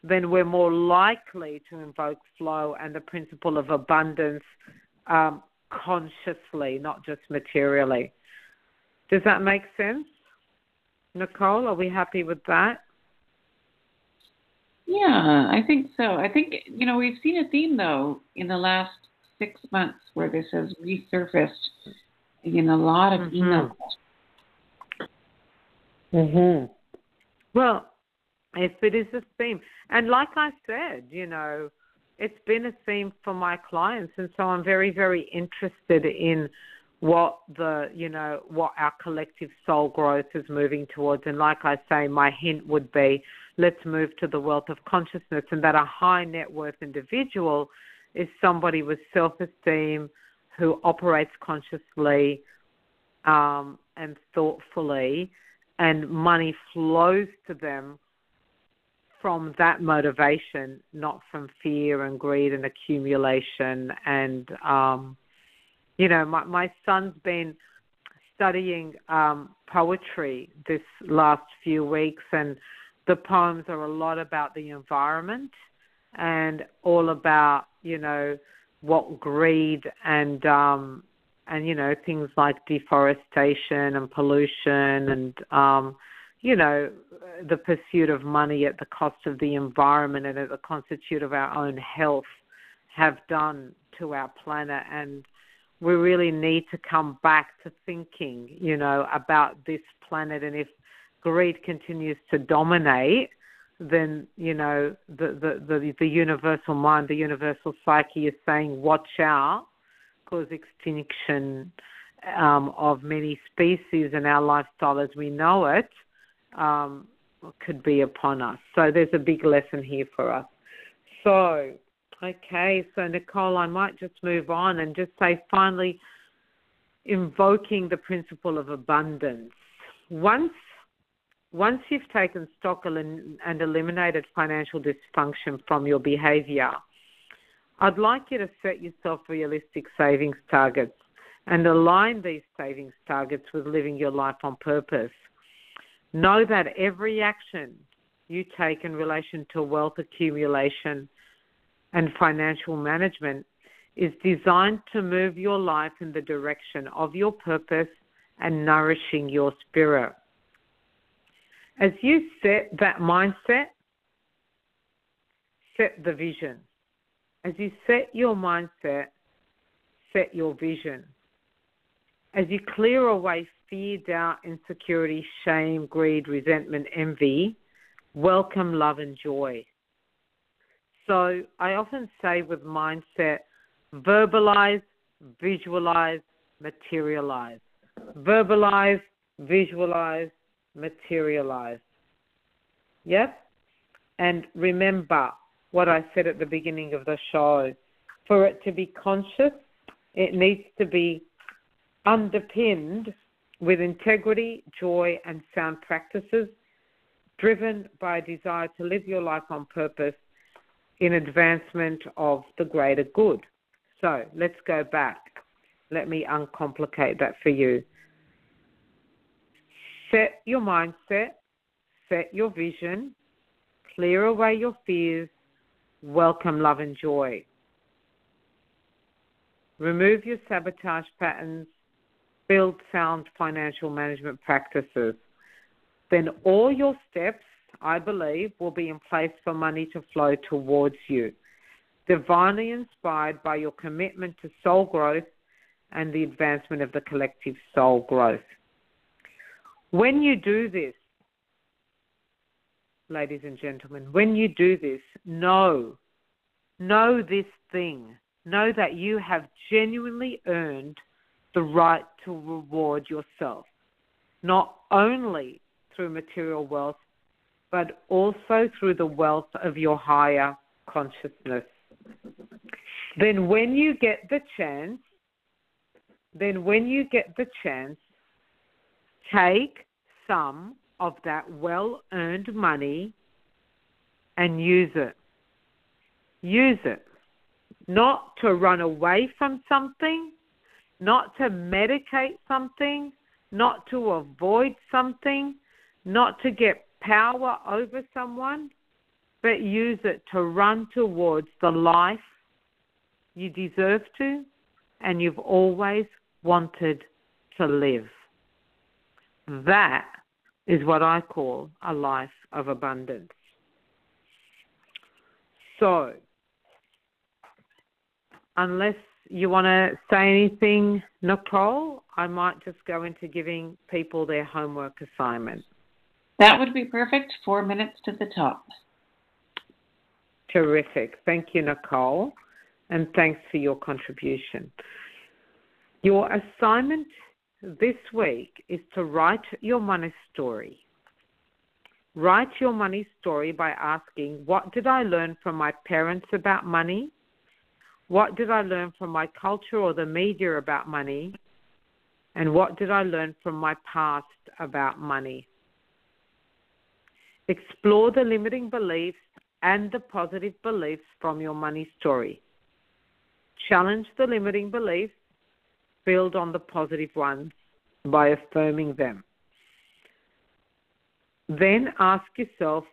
then we're more likely to invoke flow and the principle of abundance um, consciously, not just materially. Does that make sense? Nicole, are we happy with that? Yeah, I think so. I think, you know, we've seen a theme, though, in the last six months where this has resurfaced in a lot of mm-hmm. emails. Mm-hmm. Well, if it is a theme, and like I said, you know, it's been a theme for my clients, and so I'm very, very interested in what the you know what our collective soul growth is moving towards. And like i say my hint would be let's move to the wealth of consciousness and that a high net worth individual is somebody with self esteem who operates consciously um, and thoughtfully and money flows to them from that motivation not from fear and greed and accumulation. And um, you know, my my son's been studying um, poetry this last few weeks, and the poems are a lot about the environment and all about you know what greed and um, and you know things like deforestation and pollution and um, you know the pursuit of money at the cost of the environment and at the constitute of our own health have done to our planet and we really need to come back to thinking, you know, about this planet. And if greed continues to dominate, then you know the the the, the universal mind, the universal psyche is saying, "Watch out," because extinction um, of many species and our lifestyle as we know it um, could be upon us. So there's a big lesson here for us. So Okay, so Nicole, I might just move on and just say finally, invoking the principle of abundance. Once once you've taken stock and eliminated financial dysfunction from your behavior, I'd like you to set yourself realistic savings targets and align these savings targets with living your life on purpose. Know that every action you take in relation to wealth accumulation and financial management is designed to move your life in the direction of your purpose and nourishing your spirit. As you set that mindset, set the vision. As you set your mindset, set your vision. As you clear away fear, doubt, insecurity, shame, greed, resentment, envy, welcome love and joy. So I often say with mindset, verbalize, visualize, materialize. Verbalize, visualize, materialize. Yep. And remember what I said at the beginning of the show. For it to be conscious, it needs to be underpinned with integrity, joy, and sound practices, driven by a desire to live your life on purpose in advancement of the greater good. So let's go back. Let me uncomplicate that for you. Set your mindset, set your vision, clear away your fears, welcome love and joy. Remove your sabotage patterns, build sound financial management practices. Then all your steps I believe, will be in place for money to flow towards you. Divinely inspired by your commitment to soul growth and the advancement of the collective soul growth. When you do this, ladies and gentlemen, when you do this, know, know this thing. Know that you have genuinely earned the right to reward yourself, not only through material wealth, but also through the wealth of your higher consciousness. Then, when you get the chance, then when you get the chance, take some of that well earned money and use it. Use it. Not to run away from something, not to medicate something, not to avoid something, not to get power over someone, but use it to run towards the life you deserve to and you've always wanted to live. That is what I call a life of abundance. So, unless you want to say anything, Nicole, I might just go into giving people their homework assignment. That would be perfect. Four minutes to the top. Terrific. Thank you, Nicole, and thanks for your contribution. Your assignment this week is to write your money story. Write your money story by asking, What did I learn from my parents about money? What did I learn from my culture or the media about money? And what did I learn from my past about money? Explore the limiting beliefs and the positive beliefs from your money story. Challenge the limiting beliefs, build on the positive ones by affirming them. Then ask yourself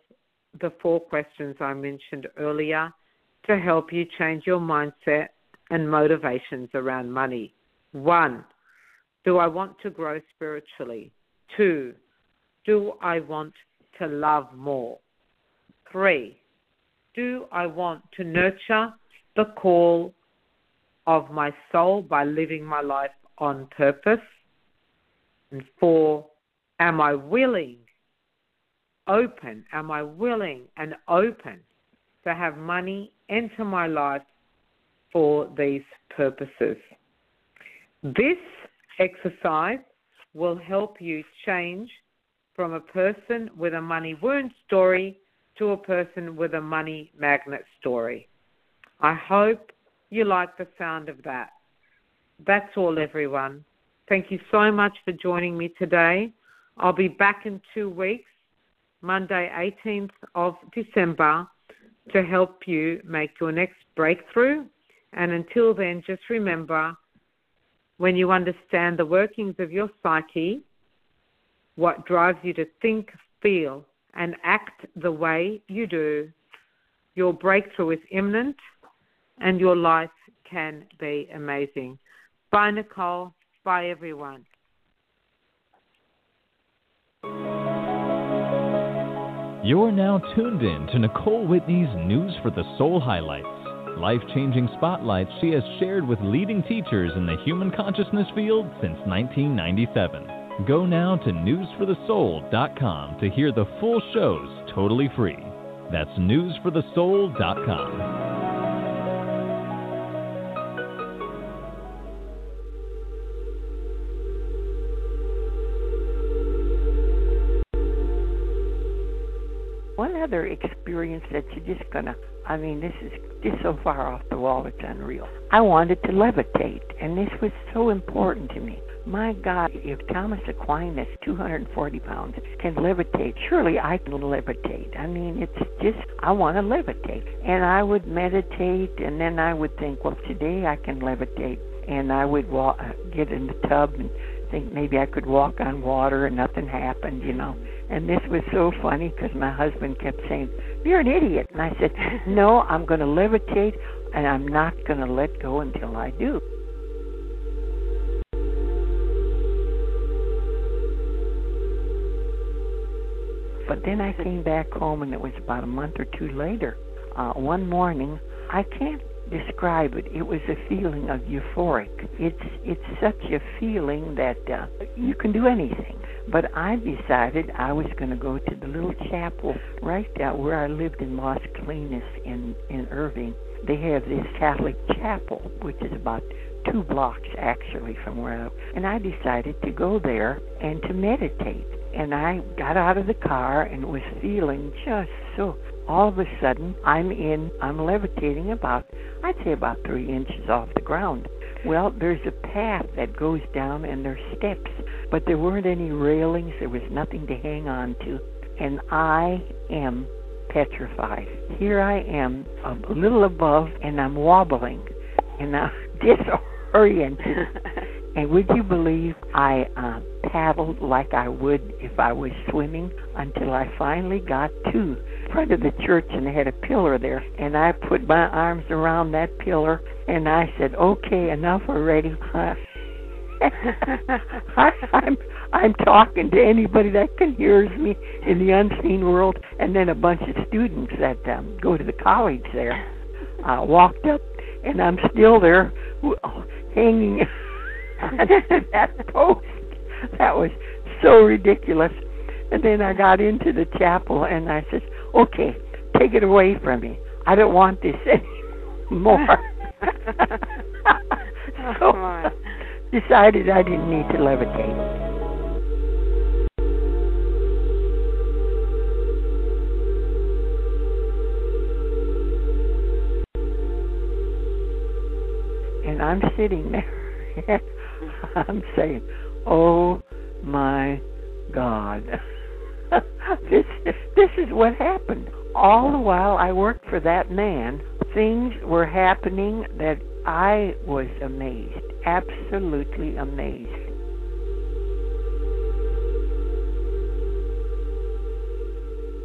the four questions I mentioned earlier to help you change your mindset and motivations around money. One, do I want to grow spiritually? Two, do I want to love more? Three, do I want to nurture the call of my soul by living my life on purpose? And four, am I willing, open, am I willing and open to have money enter my life for these purposes? This exercise will help you change from a person with a money wound story to a person with a money magnet story. I hope you like the sound of that. That's all, everyone. Thank you so much for joining me today. I'll be back in two weeks, Monday, 18th of December, to help you make your next breakthrough. And until then, just remember when you understand the workings of your psyche, what drives you to think, feel, and act the way you do, your breakthrough is imminent and your life can be amazing. Bye, Nicole. Bye, everyone. You're now tuned in to Nicole Whitney's News for the Soul highlights, life changing spotlights she has shared with leading teachers in the human consciousness field since 1997. Go now to newsforthesoul.com to hear the full shows totally free. That's newsforthesoul.com. other experience that you're just gonna I mean, this is just so far off the wall, it's unreal. I wanted to levitate, and this was so important to me. My God, if Thomas Aquinas, 240 pounds, can levitate, surely I can levitate. I mean, it's just, I want to levitate. And I would meditate, and then I would think, well, today I can levitate. And I would walk, uh, get in the tub and think maybe I could walk on water, and nothing happened, you know. And this was so funny because my husband kept saying, You're an idiot. And I said, No, I'm going to levitate, and I'm not going to let go until I do. But then I came back home, and it was about a month or two later. Uh, one morning, I can't describe it. It was a feeling of euphoric. It's it's such a feeling that uh, you can do anything. But I decided I was going to go to the little chapel right out where I lived in Las Colinas in in Irving. They have this Catholic chapel, which is about two blocks actually from where I and I decided to go there and to meditate. And I got out of the car and was feeling just so all of a sudden I'm in I'm levitating about I'd say about three inches off the ground. Well, there's a path that goes down and there's steps, but there weren't any railings, there was nothing to hang on to, and I am petrified. Here I am, a little above, and I'm wobbling, and I'm disoriented. and would you believe I uh, paddled like I would if I was swimming until I finally got to front of the church and they had a pillar there and I put my arms around that pillar and I said, "Okay, enough already." I, I'm I'm talking to anybody that can hears me in the unseen world, and then a bunch of students that um, go to the college there uh, walked up, and I'm still there, hanging on that post. That was so ridiculous. And then I got into the chapel, and I said, "Okay, take it away from me. I don't want this anymore." so decided I didn't need to levitate. And I'm sitting there. I'm saying, "Oh my God." this this is what happened. All the while I worked for that man, things were happening that I was amazed, absolutely amazed.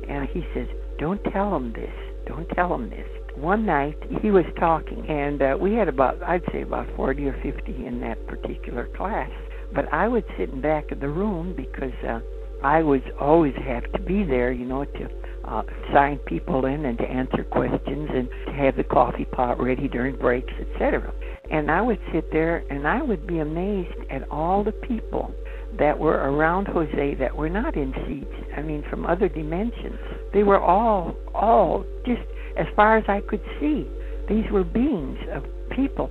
And he says, "Don't tell him this. Don't tell him this." One night he was talking, and uh, we had about, I'd say, about 40 or 50 in that particular class. But I would sit in back of the room because uh, I was always have to be there, you know, to uh, sign people in and to answer questions and to have the coffee pot ready during breaks, etc. And I would sit there and I would be amazed at all the people that were around Jose that were not in seats. I mean, from other dimensions. They were all, all just as far as I could see. These were beings of people.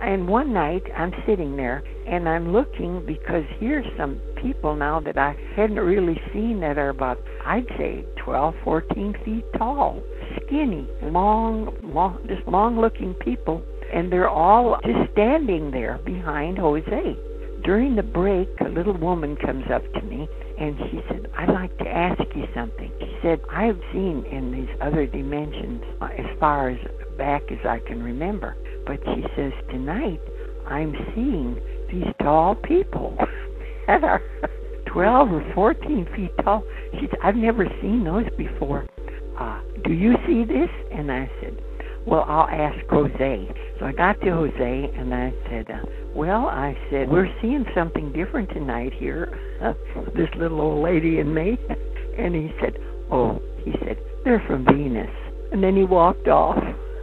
And one night I'm sitting there and I'm looking because here's some people now that I hadn't really seen that are about, I'd say, 12, 14 feet tall, skinny, long, long, just long looking people. And they're all just standing there behind Jose. During the break, a little woman comes up to me and she said, I'd like to ask you something. She said, I've seen in these other dimensions uh, as far as back as I can remember. But she says, tonight I'm seeing these tall people that are 12 or 14 feet tall. She said, I've never seen those before. Uh, do you see this? And I said, well, I'll ask Jose. So I got to Jose and I said, uh, well, I said, we're seeing something different tonight here, this little old lady and me. And he said, oh, he said, they're from Venus. And then he walked off.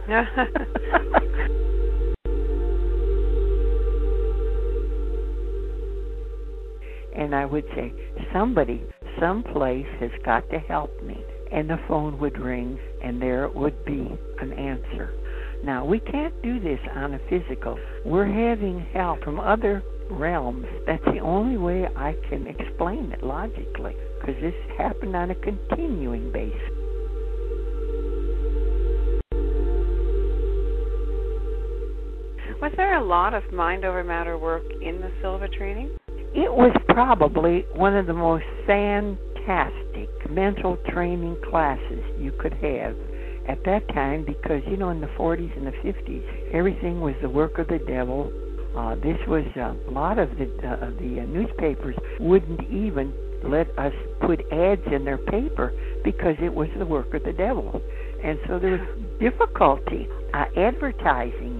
and I would say, somebody, someplace has got to help me. And the phone would ring, and there would be an answer. Now, we can't do this on a physical. We're having help from other realms. That's the only way I can explain it logically, because this happened on a continuing basis. Was there a lot of mind over matter work in the Silva training? It was probably one of the most fantastic mental training classes you could have at that time because, you know, in the 40s and the 50s, everything was the work of the devil. Uh, this was uh, a lot of the, uh, the uh, newspapers wouldn't even let us put ads in their paper because it was the work of the devil. And so there was difficulty uh, advertising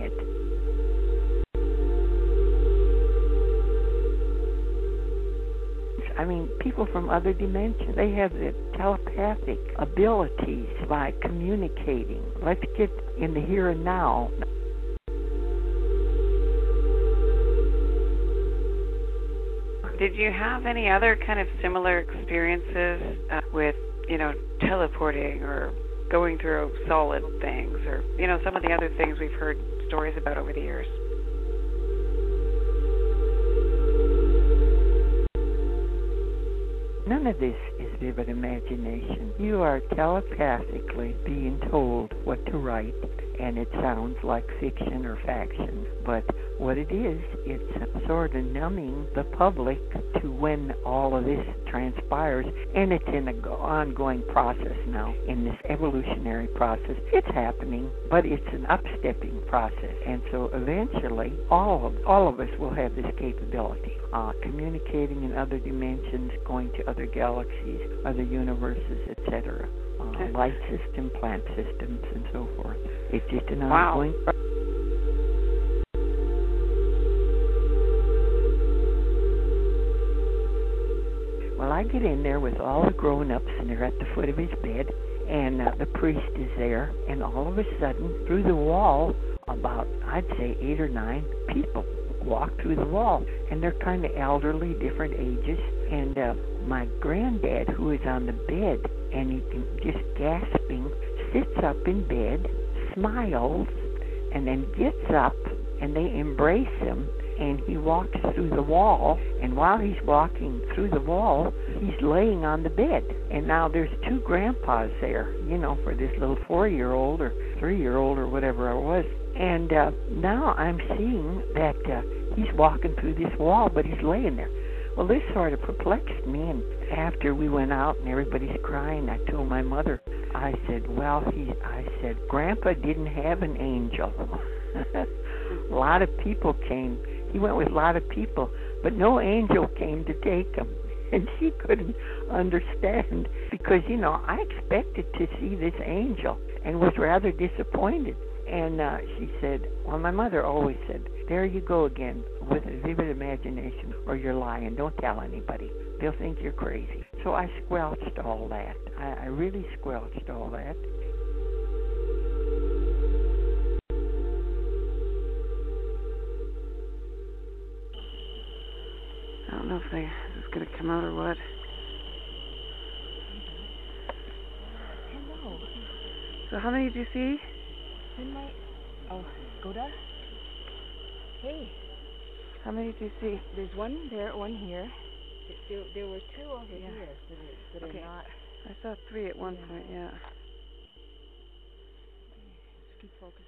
people from other dimensions. They have the telepathic abilities by communicating. Let's get in the here and now. Did you have any other kind of similar experiences uh, with, you know, teleporting or going through solid things or, you know, some of the other things we've heard stories about over the years? None of this is vivid imagination. You are telepathically being told what to write, and it sounds like fiction or faction. But what it is, it's sort of numbing the public to when all of this transpires, and it's in an ongoing process now, in this evolutionary process. It's happening, but it's an upstepping process, and so eventually, all of all of us will have this capability, uh, communicating in other dimensions, going to other galaxies, other universes, etc. Uh, light system, plant systems, and so forth. It's just an wow. ongoing process. Well, I get in there with all the grown ups, and they're at the foot of his bed, and uh, the priest is there, and all of a sudden, through the wall, about I'd say eight or nine people walk through the wall, and they're kind of elderly, different ages, and uh, my granddad, who is on the bed, and he can just gasping, sits up in bed, smiles, and then gets up, and they embrace him and he walks through the wall. And while he's walking through the wall he's laying on the bed. And now there's two grandpas there you know for this little four year old or three year old or whatever i was and uh now i'm seeing that uh he's walking through this wall but he's laying there well this sort of perplexed me and after we went out and everybody's crying i told my mother i said well he i said grandpa didn't have an angel a lot of people came he went with a lot of people, but no angel came to take him. And she couldn't understand because, you know, I expected to see this angel and was rather disappointed. And uh, she said, well, my mother always said, there you go again with a vivid imagination or you're lying. Don't tell anybody. They'll think you're crazy. So I squelched all that. I, I really squelched all that. I don't know if they this is gonna come out or what. Hello. So how many did you see? My oh, Goda. Hey. How many do you see? There's one there, one here. There, there were two over Yeah. here that are, that Okay. are not. I saw three at one Yeah. point. Yeah. Just keep focused